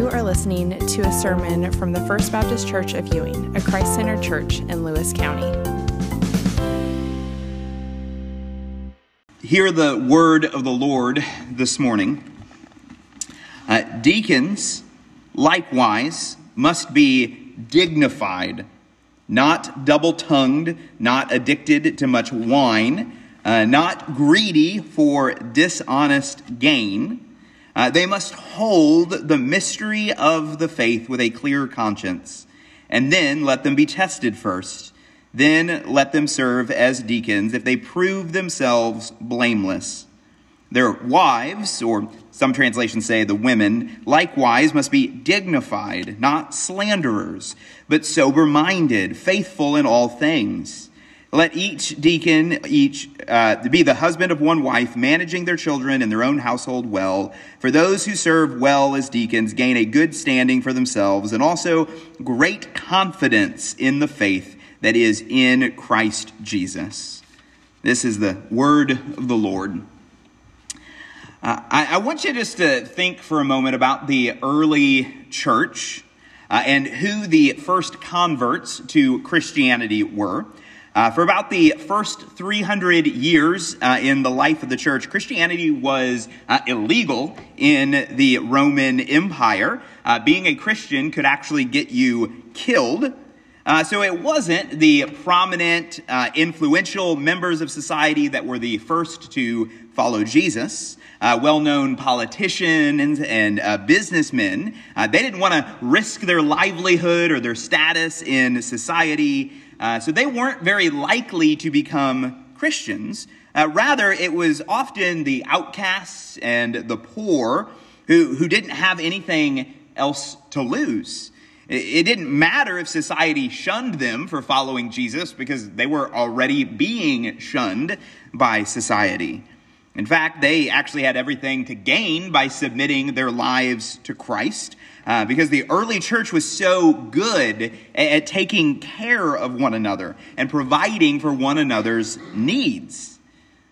You are listening to a sermon from the First Baptist Church of Ewing, a Christ centered church in Lewis County. Hear the word of the Lord this morning. Uh, deacons, likewise, must be dignified, not double tongued, not addicted to much wine, uh, not greedy for dishonest gain uh, they must hold the mystery of the faith with a clear conscience, and then let them be tested first. Then let them serve as deacons if they prove themselves blameless. Their wives, or some translations say the women, likewise must be dignified, not slanderers, but sober minded, faithful in all things. Let each deacon each uh, be the husband of one wife, managing their children and their own household well. For those who serve well as deacons gain a good standing for themselves, and also great confidence in the faith that is in Christ Jesus. This is the word of the Lord. Uh, I, I, want you just to think for a moment about the early church uh, and who the first converts to Christianity were. Uh, for about the first 300 years uh, in the life of the church, Christianity was uh, illegal in the Roman Empire. Uh, being a Christian could actually get you killed. Uh, so it wasn't the prominent, uh, influential members of society that were the first to follow Jesus. well known politicians and businessmen, they didn't want to risk their livelihood or their status in society. Uh, so they weren't very likely to become Christians. Uh, rather, it was often the outcasts and the poor who, who didn't have anything else to lose. It, it didn't matter if society shunned them for following Jesus because they were already being shunned by society. In fact, they actually had everything to gain by submitting their lives to Christ. Uh, because the early church was so good at, taking care of one another and providing for one another's needs.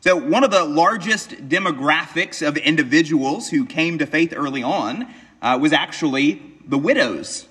So, one of the largest demographics of individuals who came to faith early on uh, was actually the widows.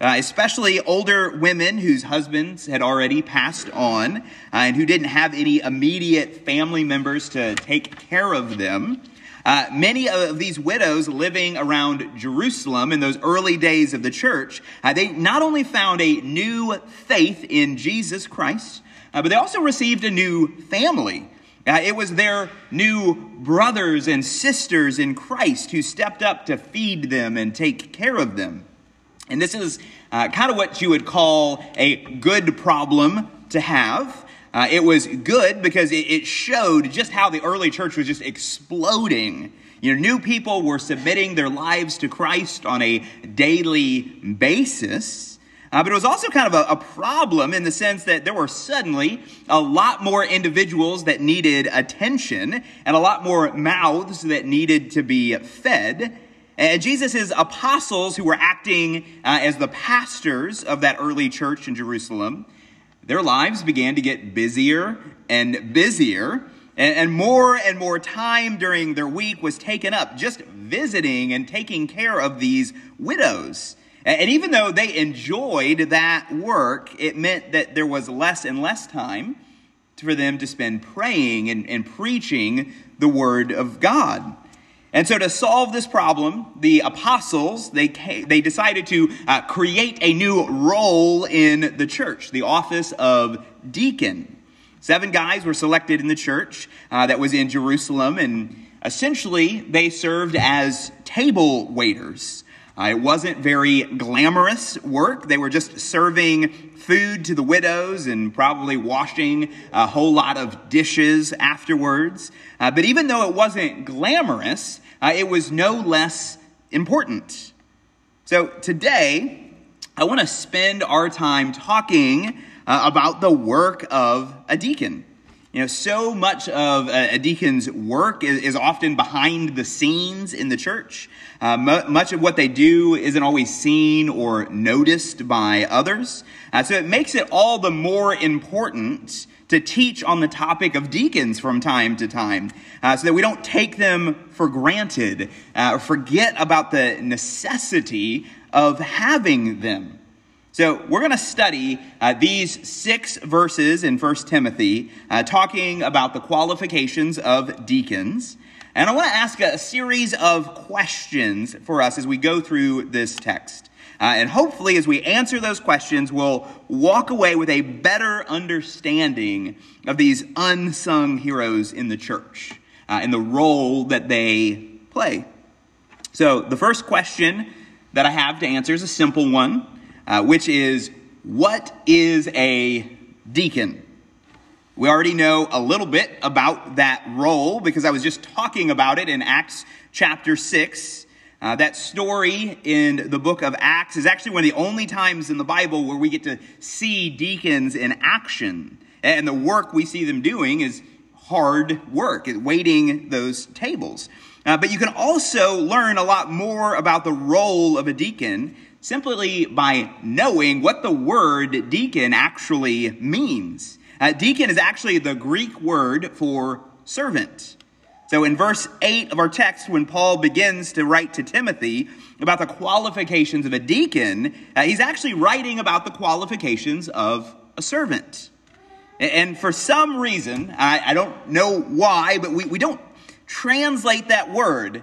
Uh, especially older women whose husbands had already passed on uh, and who didn't have any immediate family members to take care of them. Uh, many of these widows living around Jerusalem in those early days of the church, uh, they not only found a new faith in Jesus Christ, uh, but they also received a new family. Uh, it was their new brothers and sisters in Christ who stepped up to feed them and take care of them. And this is uh, kind of what you would call a good problem to have. Uh, it was good because it, it showed just how the early church was just exploding. You know, new people were submitting their lives to Christ on a daily basis. Uh, but it was also kind of a, a, problem in the sense that there were suddenly a lot more individuals that needed attention and a lot more mouths that needed to be fed. And Jesus' apostles, who were acting uh, as the pastors of that early church in Jerusalem, their lives began to get busier and busier, and, more and more time during their week was taken up just visiting and taking care of these widows. And even though they enjoyed that work, it meant that there was less and less time for them to spend praying and, and preaching the word of God. And so, to solve this problem, the apostles they they decided to uh, create a new role in the church, the office of deacon. Seven guys were selected in the church uh, that was in Jerusalem, and essentially they served as table waiters. Uh, it wasn't very glamorous work. They were just serving food to the widows and probably washing a whole lot of dishes afterwards. Uh, but even though it wasn't glamorous, uh, it was no less important. So today, I want to spend our time talking uh, about the work of a deacon. You know, so much of a, deacon's work is, often behind the scenes in the church. Uh, much of what they do isn't always seen or noticed by others. Uh, so it makes it all the more important to teach on the topic of deacons from time to time uh, so that we don't take them for granted uh, or forget about the necessity of having them. So we're going to study uh, these six verses in 1 Timothy, uh, talking about the qualifications of deacons. And I want to ask a series of questions for us as we go through this text. Uh, and hopefully, as we answer those questions, we'll walk away with a better understanding of these unsung heroes in the church uh, and the role that they play. So, the first question that I have to answer is a simple one, uh, which is what is a deacon? We already know a little bit about that role because I was just talking about it in Acts chapter 6. Uh, that story in the book of Acts is actually one of the only times in the Bible where we get to see deacons in action. And the work we see them doing is hard work, waiting those tables. Uh, but you can also learn a lot more about the role of a deacon simply by knowing what the word deacon actually means. Uh, deacon is actually the Greek word for servant. So in verse 8 of our text, when Paul begins to write to Timothy about the qualifications of a deacon, uh, he's actually writing about the qualifications of a servant. And for some reason, I, I don't know why, but we, we don't translate that word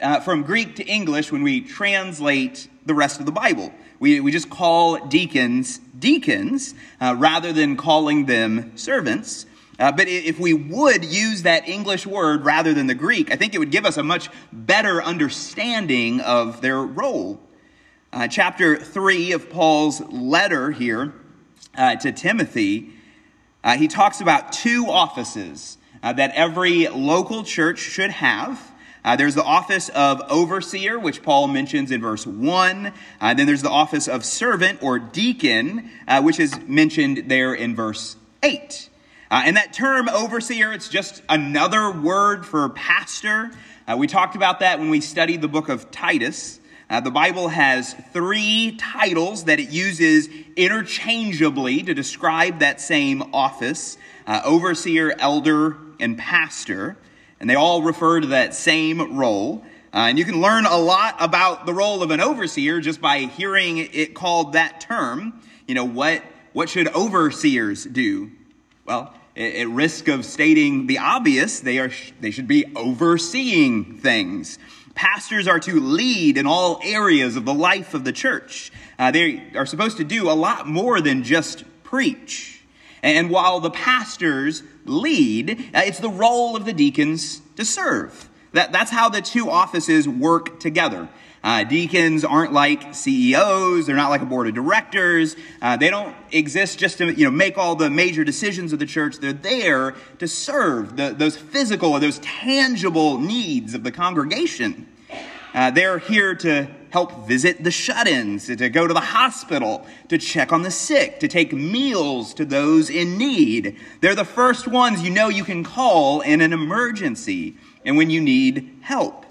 uh, from Greek to English when we translate the rest of the Bible. We, we just call deacons deacons uh, rather than calling them servants. Uh, but if we would use that English word rather than the Greek, I think it would give us a much better understanding of their role. Uh, chapter 3 of Paul's letter here uh, to Timothy, uh, he talks about two offices uh, that every local church should have. Uh, there's the office of overseer, which Paul mentions in verse 1. Uh, then there's the office of servant or deacon, uh, which is mentioned there in verse 8. Uh, and that term overseer, it's just another word for pastor. Uh, we talked about that when we studied the book of Titus. Uh, the Bible has three titles that it uses interchangeably to describe that same office uh, overseer, elder, and pastor. And they all refer to that same role. Uh, and you can learn a lot about the role of an overseer just by hearing it called that term. You know, what, what should overseers do? Well, at risk of stating the obvious, they, are, they should be overseeing things. Pastors are to lead in all areas of the life of the church. Uh, they are supposed to do a lot more than just preach. And while the pastors lead, uh, it's the role of the deacons to serve. That, that's how the two offices work together. Uh, deacons aren't like CEOs. They're not like a board of directors. Uh, they don't exist just to you know make all the major decisions of the church. They're there to serve the, those physical or those tangible needs of the congregation. Uh, they're here to help visit the shut ins, to go to the hospital, to check on the sick, to take meals to those in need. They're the first ones you know you can call in an emergency and when you need help.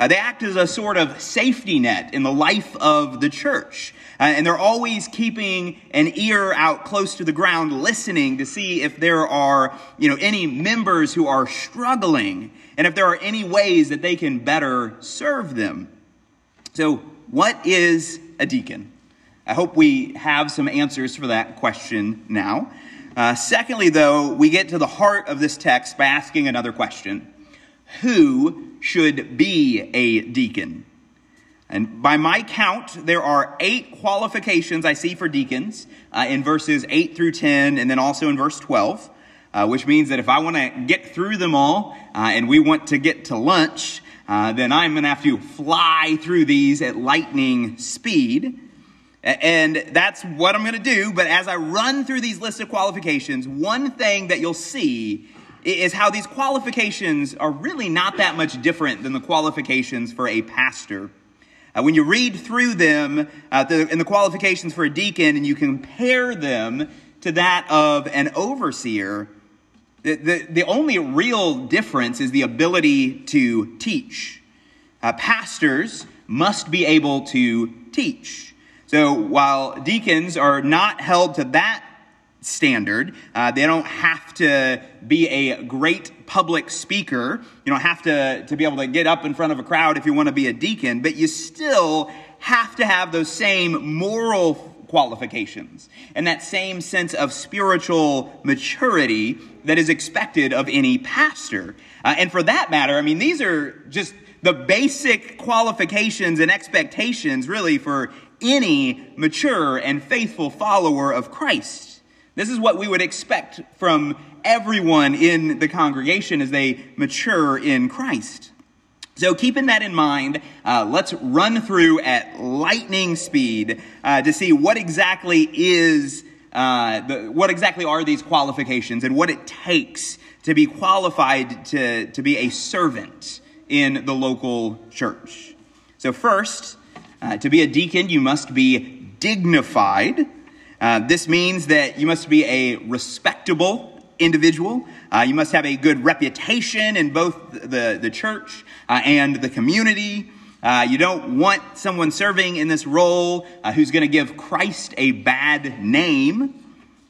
Uh, they act as a sort of safety net in the life of the church. Uh, and they're always keeping an ear out close to the ground, listening to see if there are, you know, any members who are struggling and if there are any ways that they can better serve them. So, what is a deacon? I hope we have some answers for that question now. Uh, secondly, though, we get to the heart of this text by asking another question Who should be a deacon. And by my count, there are eight qualifications I see for deacons uh, in verses 8 through 10, and then also in verse 12, uh, which means that if I want to get through them all uh, and we want to get to lunch, uh, then I'm going to have to fly through these at lightning speed. And that's what I'm going to do. But as I run through these lists of qualifications, one thing that you'll see is how these qualifications are really not that much different than the qualifications for a pastor. Uh, when you read through them uh, the, and the qualifications for a deacon and you compare them to that of an overseer, The, the, the only real difference is the ability to teach. Uh, pastors must be able to teach. So while deacons are not held to that standard. Uh, they don't have to be a great public speaker. You don't have to, to be able to get up in front of a crowd if you want to be a deacon, but you still have to have those same moral qualifications and that same sense of spiritual maturity that is expected of any pastor. Uh, and for that matter, I mean, these are just the basic qualifications and expectations, really, for any mature and faithful follower of Christ. This is what we would expect from everyone in the congregation as they mature in Christ. So, keeping that in mind, uh, let's run through at lightning speed uh, to see what exactly is uh, the, what exactly are these qualifications and what it takes to be qualified to, to be a servant in the local church. So, first, uh, to be a deacon, you must be dignified. Uh, this means that you must be a respectable individual. Uh, you must have a good reputation in both the, the church uh, and the community. Uh, you don't want someone serving in this role uh, who's going to give Christ a bad name.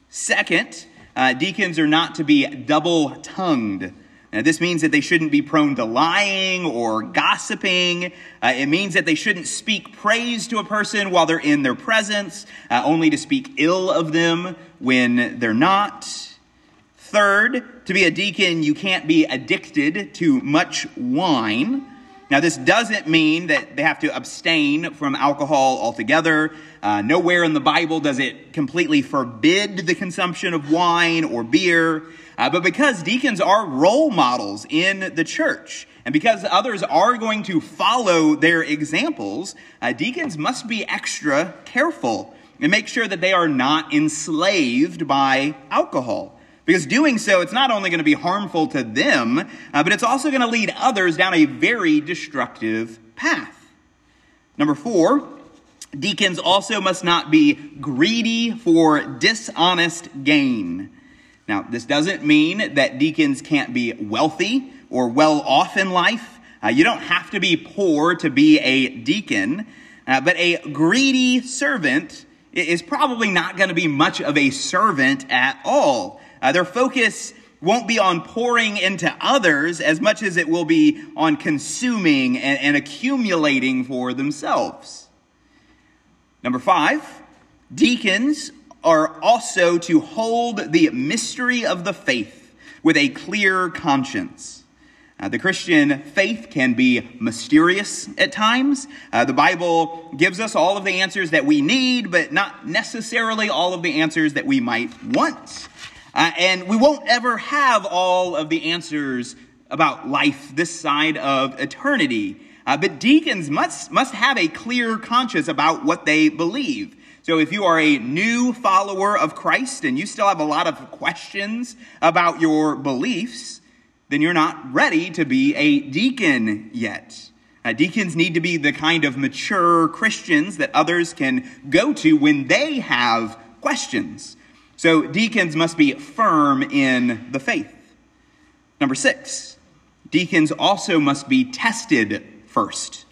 Second, uh, deacons are not to be double tongued. Now, this means that they shouldn't be prone to lying or gossiping. Uh, it means that they shouldn't speak praise to a person while they're in their presence, uh, only to speak ill of them when they're not. Third, to be a deacon, you can't be addicted to much wine. Now, this doesn't mean that they have to abstain from alcohol altogether. Uh, nowhere in the Bible does it completely forbid the consumption of wine or beer. Uh, but because deacons are role models in the church, and because others are going to follow their examples, uh, deacons must be extra careful and make sure that they are not enslaved by alcohol. Because doing so, it's not only going to be harmful to them, uh, but it's also going to lead others down a very destructive path. Number four, deacons also must not be greedy for dishonest gain. Now, this doesn't mean that deacons can't be wealthy or well off in life. Uh, you don't have to be poor to be a deacon, uh, but a greedy servant is probably not going to be much of a servant at all. Uh, their focus won't be on pouring into others as much as it will be on consuming and, and accumulating for themselves. Number five, deacons are also to hold the mystery of the faith with a clear conscience. Uh, the Christian faith can be mysterious at times. Uh, the Bible gives us all of the answers that we need, but not necessarily all of the answers that we might want. Uh, and we won't ever have all of the answers about life this side of eternity. Uh, but deacons must, must have a clear conscience about what they believe. So if you are a new follower of Christ and you still have a lot of questions about your beliefs, then you're not ready to be a deacon yet. Uh, deacons need to be the kind of mature Christians that others can go to when they have questions. So deacons must be firm in the faith. Number six, deacons also must be tested first.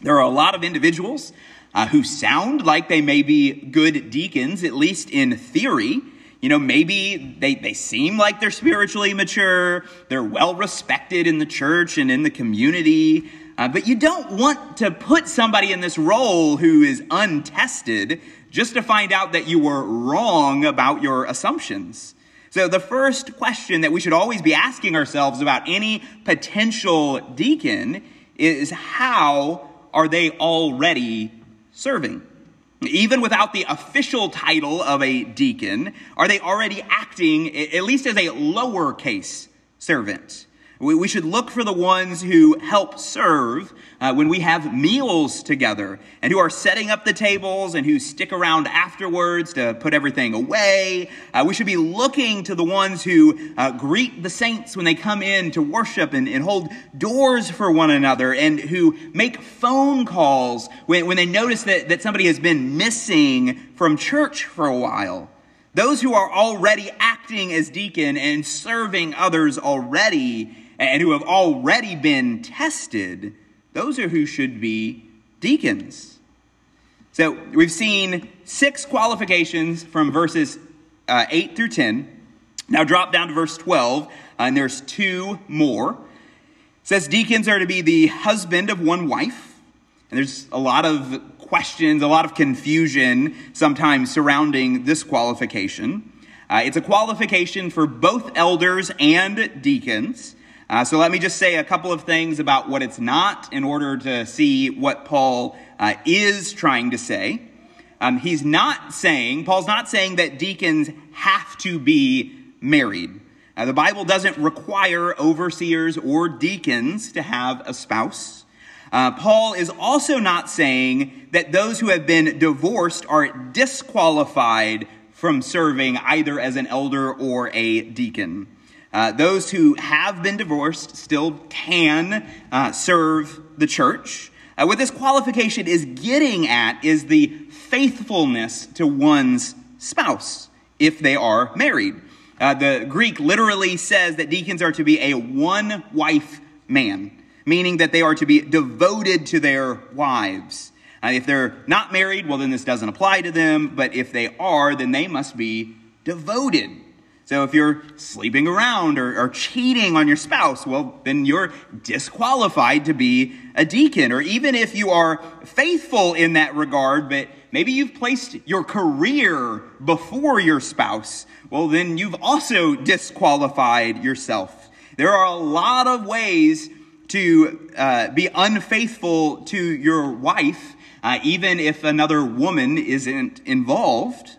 There are a lot of individuals uh, who sound like they may be good deacons, at least in theory. You know, maybe they, they seem like they're spiritually mature, they're well respected in the church and in the community. Uh, but you don't want to put somebody in this role who is untested just to find out that you were wrong about your assumptions. So, the first question that we should always be asking ourselves about any potential deacon is how are they already serving? Even without the official title of a deacon, are they already acting at least as a lowercase servant? We, we should look for the ones who help serve uh, when we have meals together and who are setting up the tables and who stick around afterwards to put everything away. Uh, we should be looking to the ones who uh, greet the saints when they come in to worship and, and, hold doors for one another and who make phone calls when, when they notice that, that somebody has been missing from church for a while. Those who are already acting as deacon and serving others already and who have already been tested, those are who should be deacons. So we've seen six qualifications from verses uh, 8 through 10. Now drop down to verse 12, uh, and there's two more. It says deacons are to be the husband of one wife. And there's a lot of questions, a lot of confusion sometimes surrounding this qualification. Uh, it's a qualification for both elders and deacons. Uh, so let me just say a couple of things about what it's not in order to see what Paul uh, is trying to say. Um, he's not saying, Paul's not saying that deacons have to be married. Uh, the Bible doesn't require overseers or deacons to have a spouse. Uh, Paul is also not saying that those who have been divorced are disqualified from serving either as an elder or a deacon. Uh, those who have been divorced still can uh, serve the church. Uh, what this qualification is getting at is the faithfulness to one's spouse if they are married. Uh, the Greek literally says that deacons are to be a one wife man, meaning that they are to be devoted to their wives. Uh, if they're not married, well, then this doesn't apply to them, but if they are, then they must be devoted so if you're sleeping around or, or, cheating on your spouse, well, then you're disqualified to be a deacon. Or even if you are faithful in that regard, but maybe you've placed your career before your spouse, well, then you've also disqualified yourself. There are a lot of ways to uh, be unfaithful to your wife, uh, even if another woman isn't involved.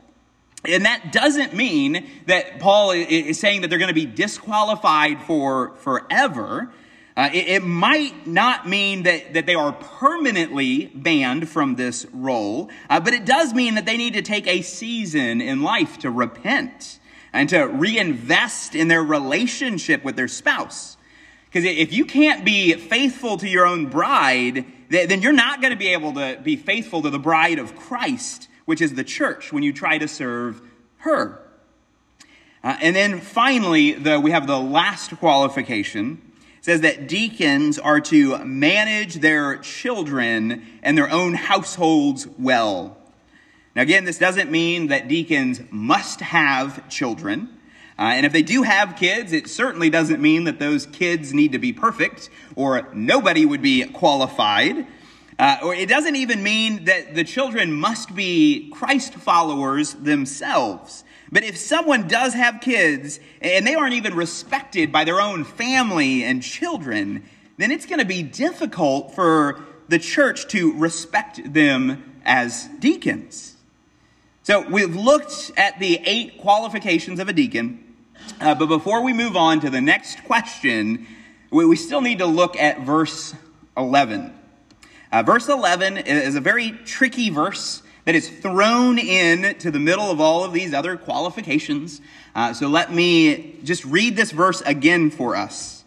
And that doesn't mean that Paul is saying that they're going to be disqualified for forever. Uh, it, it, might not mean that, that they are permanently banned from this role, uh, but it does mean that they need to take a season in life to repent and to reinvest in their relationship with their spouse. Because if you can't be faithful to your own bride, then you're not going to be able to be faithful to the bride of Christ which is the church, when you try to serve her. Uh, and then finally, the, we have the last qualification. It says that deacons are to manage their children and their own households well. Now, again, this doesn't mean that deacons must have children. Uh, and if they do have kids, it certainly doesn't mean that those kids need to be perfect or nobody would be qualified. Uh, or it doesn't even mean that the children must be Christ followers themselves. But if someone does have kids and they aren't even respected by their own family and children, then it's going to be difficult for the church to respect them as deacons. So we've looked at the eight qualifications of a deacon. Uh, but before we move on to the next question, we, we still need to look at verse 11. Uh, verse 11 is a very tricky verse that is thrown in to the middle of all of these other qualifications. Uh, so let me just read this verse again for us.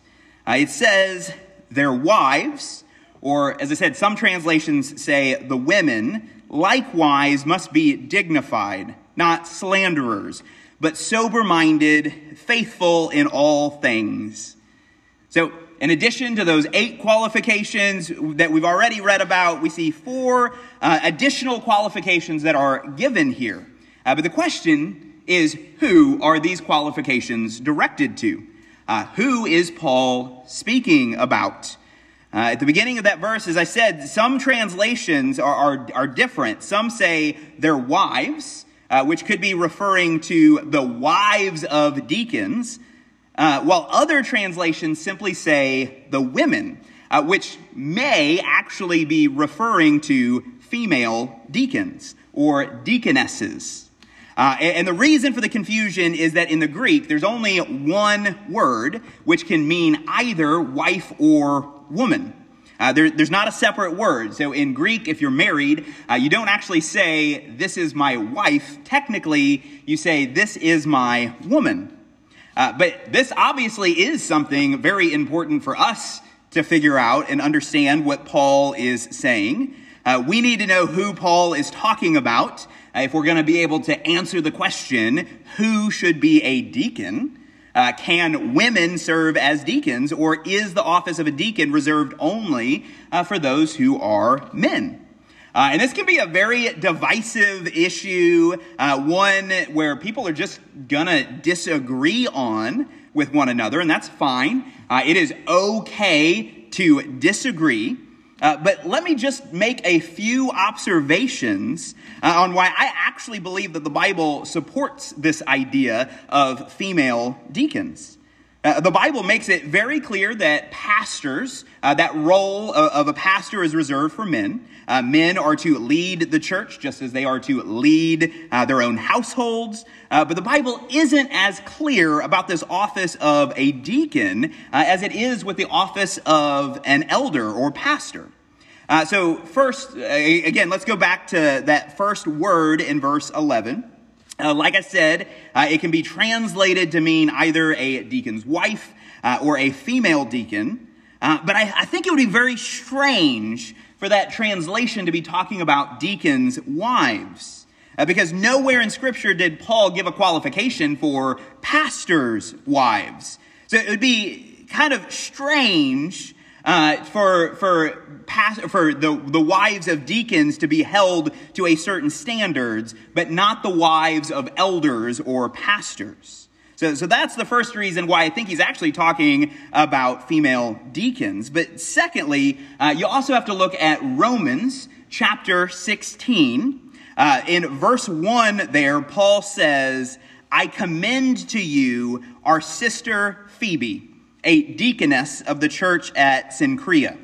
Uh, it says, Their wives, or as I said, some translations say the women, likewise must be dignified, not slanderers, but sober minded, faithful in all things. So in addition to those eight qualifications that we've already read about, we see four uh, additional qualifications that are given here. Uh, but the question is who are these qualifications directed to? Uh, who is Paul speaking about? Uh, at the beginning of that verse, as I said, some translations are, are, are different. Some say their wives, uh, which could be referring to the wives of deacons uh, while other translations simply say the women, uh, which may actually be referring to female deacons or deaconesses. Uh, and, the reason for the confusion is that in the Greek, there's only one word which can mean either wife or woman. Uh, there, there's not a separate word. So in Greek, if you're married, uh, you don't actually say, This is my wife. Technically, you say, This is my woman. Uh, but this obviously is something very important for us to figure out and understand what Paul is saying. Uh, we need to know who Paul is talking about if we're going to be able to answer the question, who should be a deacon? Uh, can women serve as deacons, or is the office of a deacon reserved only uh, for those who are men? Uh, and this can be a very divisive issue, uh, one where people are just gonna disagree on with one another, and that's fine. Uh, it is okay to disagree. Uh, but let me just make a few observations uh, on why I actually believe that the Bible supports this idea of female deacons. Uh, the Bible makes it very clear that pastors, uh, that role of, of, a pastor is reserved for men. Uh, men are to lead the church just as they are to lead uh, their own households. Uh, but the Bible isn't as clear about this office of a deacon as it is with the office of an elder or pastor. so, first, again, let's go back to that first word in verse 11. Uh, like I said, uh, it can be translated to mean either a deacon's wife uh, or a female deacon. Uh, but I, I, think it would be very strange for that translation to be talking about deacons' wives. Uh, because nowhere in Scripture did Paul give a qualification for pastors' wives. So it would be kind of strange uh, for for for the, the wives of deacons to be held to a certain standards, but not the wives of elders or pastors. So, so that's the first reason why I think he's actually talking about female deacons. But secondly, uh, you also have to look at Romans chapter 16. Uh, in verse 1 there, Paul says, I commend to you our sister Phoebe a deaconess of the church at Cenchrea.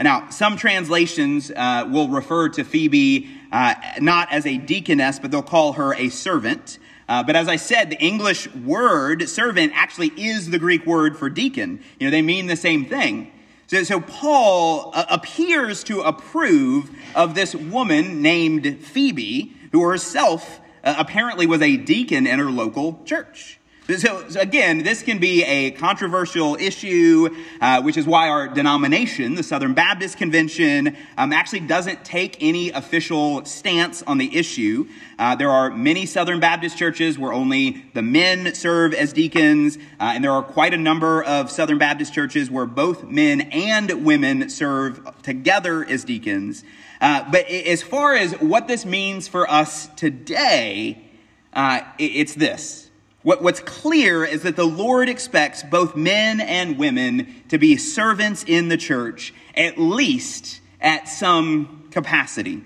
Now, some translations uh, will refer to Phoebe uh, not as a deaconess, but they'll call her a servant. Uh, but as I said, the English word servant actually is the Greek word for deacon. You know, they mean the same thing. So, so Paul uh, appears to approve of this woman named Phoebe, who herself uh, apparently was a deacon in her local church. So, again, this can be a controversial issue, uh, which is why our denomination, the Southern Baptist Convention, um, actually doesn't take any official stance on the issue. Uh, there are many Southern Baptist churches where only the men serve as deacons, uh, and there are quite a number of Southern Baptist churches where both men and women serve together as deacons. Uh, but as far as what this means for us today, uh, it's this. What, what's clear is that the Lord expects both men and women to be servants in the church, at least at some capacity.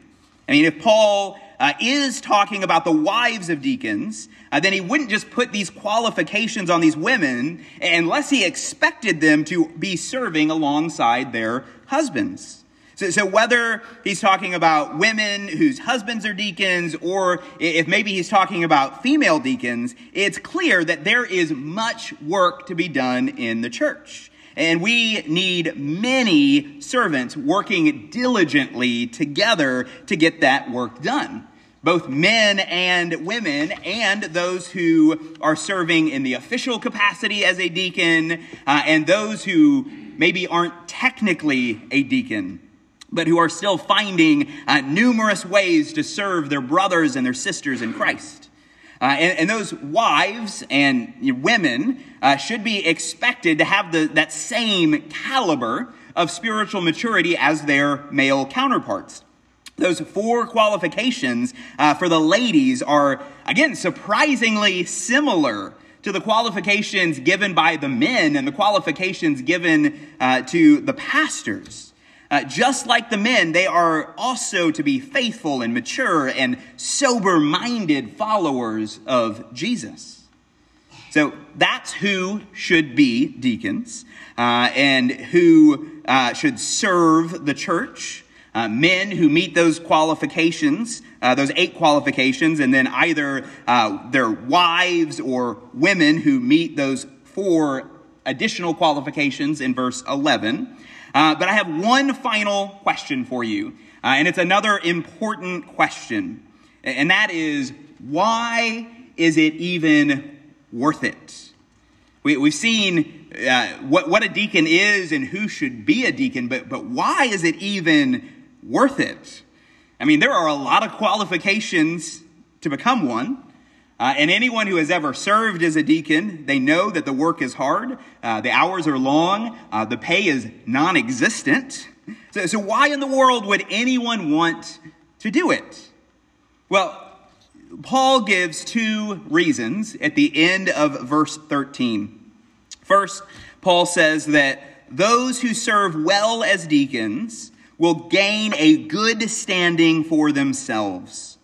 I mean, if Paul uh, is talking about the wives of deacons, uh, then he wouldn't just put these qualifications on these women unless he expected them to be serving alongside their husbands. So, so, whether he's talking about women whose husbands are deacons, or if maybe he's talking about female deacons, it's clear that there is much work to be done in the church. And we need many servants working diligently together to get that work done. Both men and women, and those who are serving in the official capacity as a deacon, uh, and those who maybe aren't technically a deacon but who are still finding uh, numerous ways to serve their brothers and their sisters in Christ. Uh, and, and, those wives and women uh, should be expected to have the, that same caliber of spiritual maturity as their male counterparts. Those four qualifications uh, for the ladies are, again, surprisingly similar to the qualifications given by the men and the qualifications given uh, to the pastors. Uh, just like the men, they are also to be faithful and mature and sober minded followers of Jesus. So that's who should be deacons uh, and who uh, should serve the church. Uh, men who meet those qualifications, uh, those eight qualifications, and then either uh, their wives or women who meet those four additional qualifications in verse 11. Uh, but I have one final question for you, uh, and it's another important question, and that is why is it even worth it? We, have seen uh, what, what a deacon is and who should be a deacon, but, but why is it even worth it? I mean, there are a lot of qualifications to become one. Uh, and anyone who has ever served as a deacon, they know that the work is hard, uh, the hours are long, uh, the pay is non existent. So, so, why in the world would anyone want to do it? Well, Paul gives two reasons at the end of verse 13. First, Paul says that those who serve well as deacons will gain a good standing for themselves.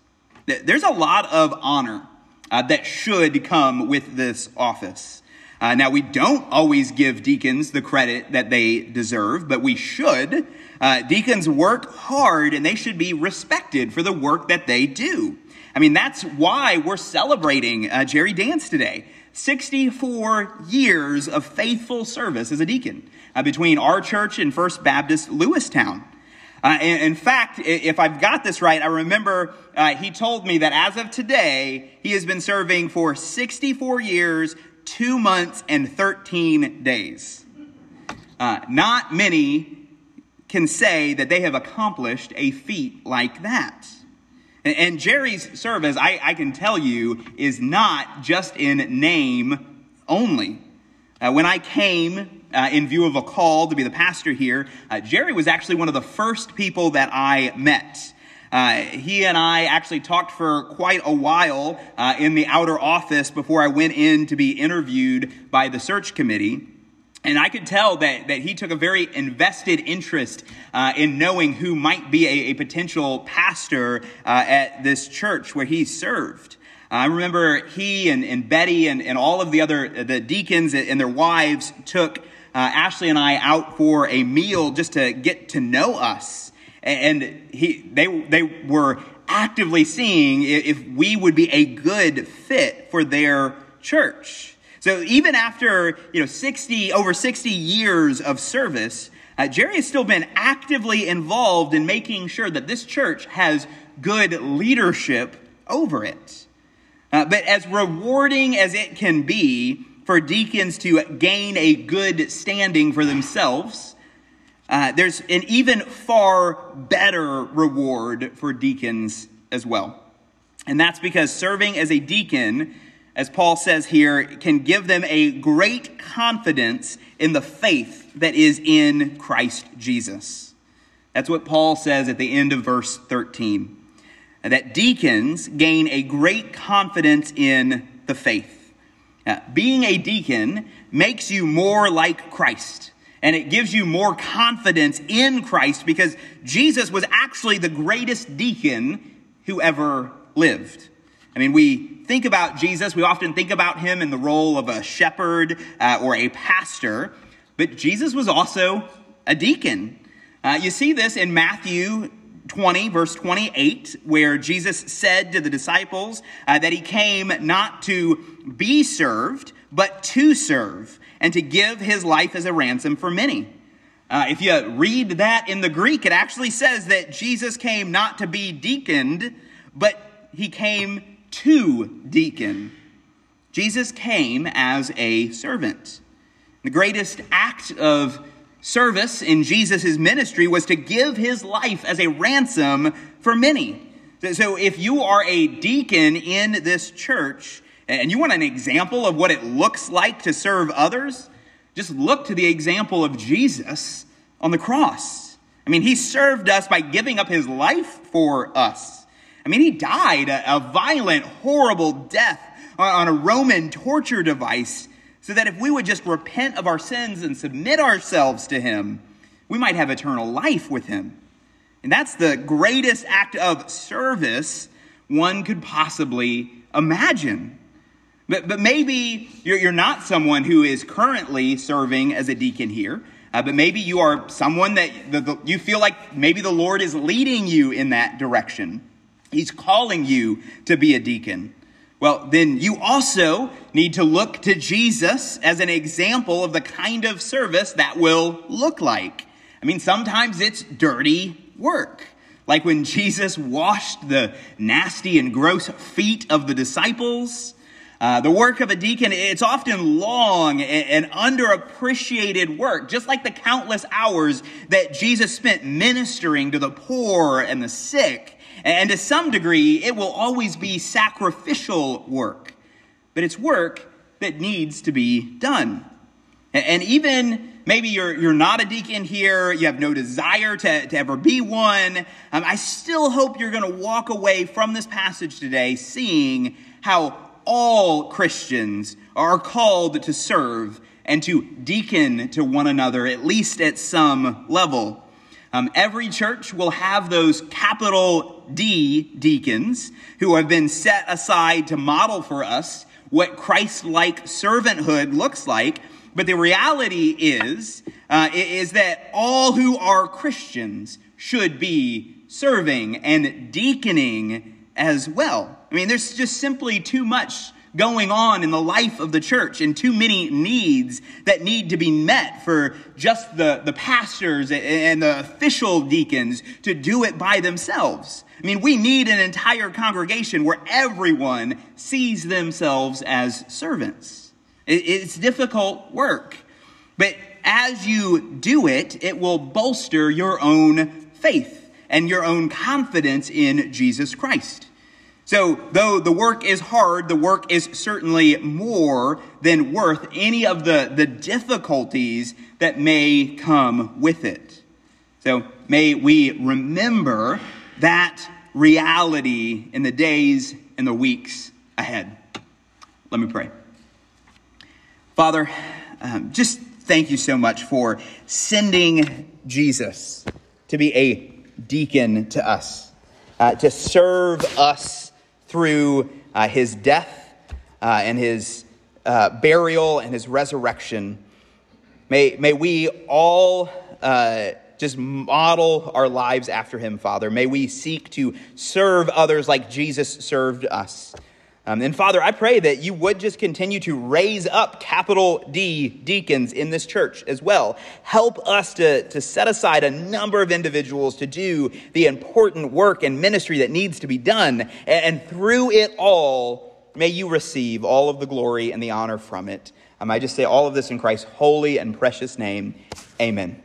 There's a lot of honor uh, that should come with this office. Uh, now, we don't always give deacons the credit that they deserve, but we should. Uh, deacons work hard and they should be respected for the work that they do. I mean, that's why we're celebrating uh, Jerry Dance today. 64 years of faithful service as a deacon uh, between our church and First Baptist Lewistown. Uh, in, fact, if I've got this right, I remember uh, he told me that as of today, he has been serving for 64 years, two months, and 13 days. Uh, not many can say that they have accomplished a feat like that. And, and Jerry's service, I, I, can tell you, is not just in name only. Uh, when I came uh, in view of a call to be the pastor here, uh, Jerry was actually one of the first people that I met. Uh, he and I actually talked for quite a while uh, in the outer office before I went in to be interviewed by the search committee. And I could tell that, that he took a very invested interest uh, in knowing who might be a, a potential pastor uh, at this church where he served. I remember he and, and Betty and, and all of the other the deacons and their wives took Ashley and I out for a meal just to get to know us. And he, they, they were actively seeing if we would be a good fit for their church. So even after, you know, 60, over 60 years of service, uh, Jerry has still been actively involved in making sure that this church has good leadership over it. Uh, but as rewarding as it can be, for deacons to gain a good standing for themselves, uh, there's an even far better reward for deacons as well. And that's because serving as a deacon, as Paul says here, can give them a great confidence in the faith that is in Christ Jesus. That's what Paul says at the end of verse 13. That deacons gain a great confidence in the faith. Uh, being a deacon makes you more like Christ. And it gives you more confidence in Christ because Jesus was actually the greatest deacon who ever lived. I mean, we think about Jesus, we often think about him in the role of a shepherd uh, or a pastor, but Jesus was also a deacon. Uh, you see this in Matthew 20, verse 28, where Jesus said to the disciples uh, that he came not to be served, but to serve, and to give his life as a ransom for many. Uh, if you read that in the Greek, it actually says that Jesus came not to be deaconed, but he came to deacon. Jesus came as a servant. The greatest act of service in Jesus' ministry was to give his life as a ransom for many. So if you are a deacon in this church and you want an example of what it looks like to serve others, just look to the example of Jesus on the cross. I mean, he served us by giving up his life for us. I mean, he died a, violent, horrible death on a Roman torture device so that if we would just repent of our sins and submit ourselves to Him, we might have eternal life with Him. And that's the greatest act of service one could possibly imagine. But, but maybe you're, you're not someone who is currently serving as a deacon here, uh, but maybe you are someone that the, the, you feel like maybe the Lord is leading you in that direction. He's calling you to be a deacon. Well, then you also need to look to Jesus as an example of the kind of service that will look like. I mean, sometimes it's dirty work. Like when Jesus washed the nasty and gross feet of the disciples. Uh, the work of a deacon, it's often long and, and underappreciated work, just like the countless hours that Jesus spent ministering to the poor and the sick And to some degree, it will always be sacrificial work, but it's work that needs to be done. And even maybe you're, you're not a deacon here, you have no desire to, to ever be one, um, I still hope you're going to walk away from this passage today seeing how all Christians are called to serve and to deacon to one another, at least at some level. Um, every church will have those capital D deacons who have been set aside to model for us what Christ like servanthood looks like. But the reality is, uh, is that all who are Christians should be serving and deaconing as well. I mean, there's just simply too much going on in the life of the church and too many needs that need to be met for just the, the pastors and the official deacons to do it by themselves. I mean, we need an entire congregation where everyone sees themselves as servants. It's difficult work, but as you do it, it will bolster your own faith and your own confidence in Jesus Christ. So, though the work is hard, the work is certainly more than worth any of the, the difficulties that may come with it. So, may we remember that reality in the days and the weeks ahead. Let me pray. Father, um, just thank you so much for sending Jesus to be a deacon to us, uh, to serve us through uh, his death uh, and his uh, burial and his resurrection. May, may we all uh, just model our lives after him, Father. May we seek to serve others like Jesus served us. Um, and Father, I pray that you would just continue to raise up capital D deacons in this church as well. Help us to, to set aside a number of individuals to do the important work and ministry that needs to be done. And, and through it all, may you receive all of the glory and the honor from it. Um, I just say all of this in Christ's holy and precious name. Amen.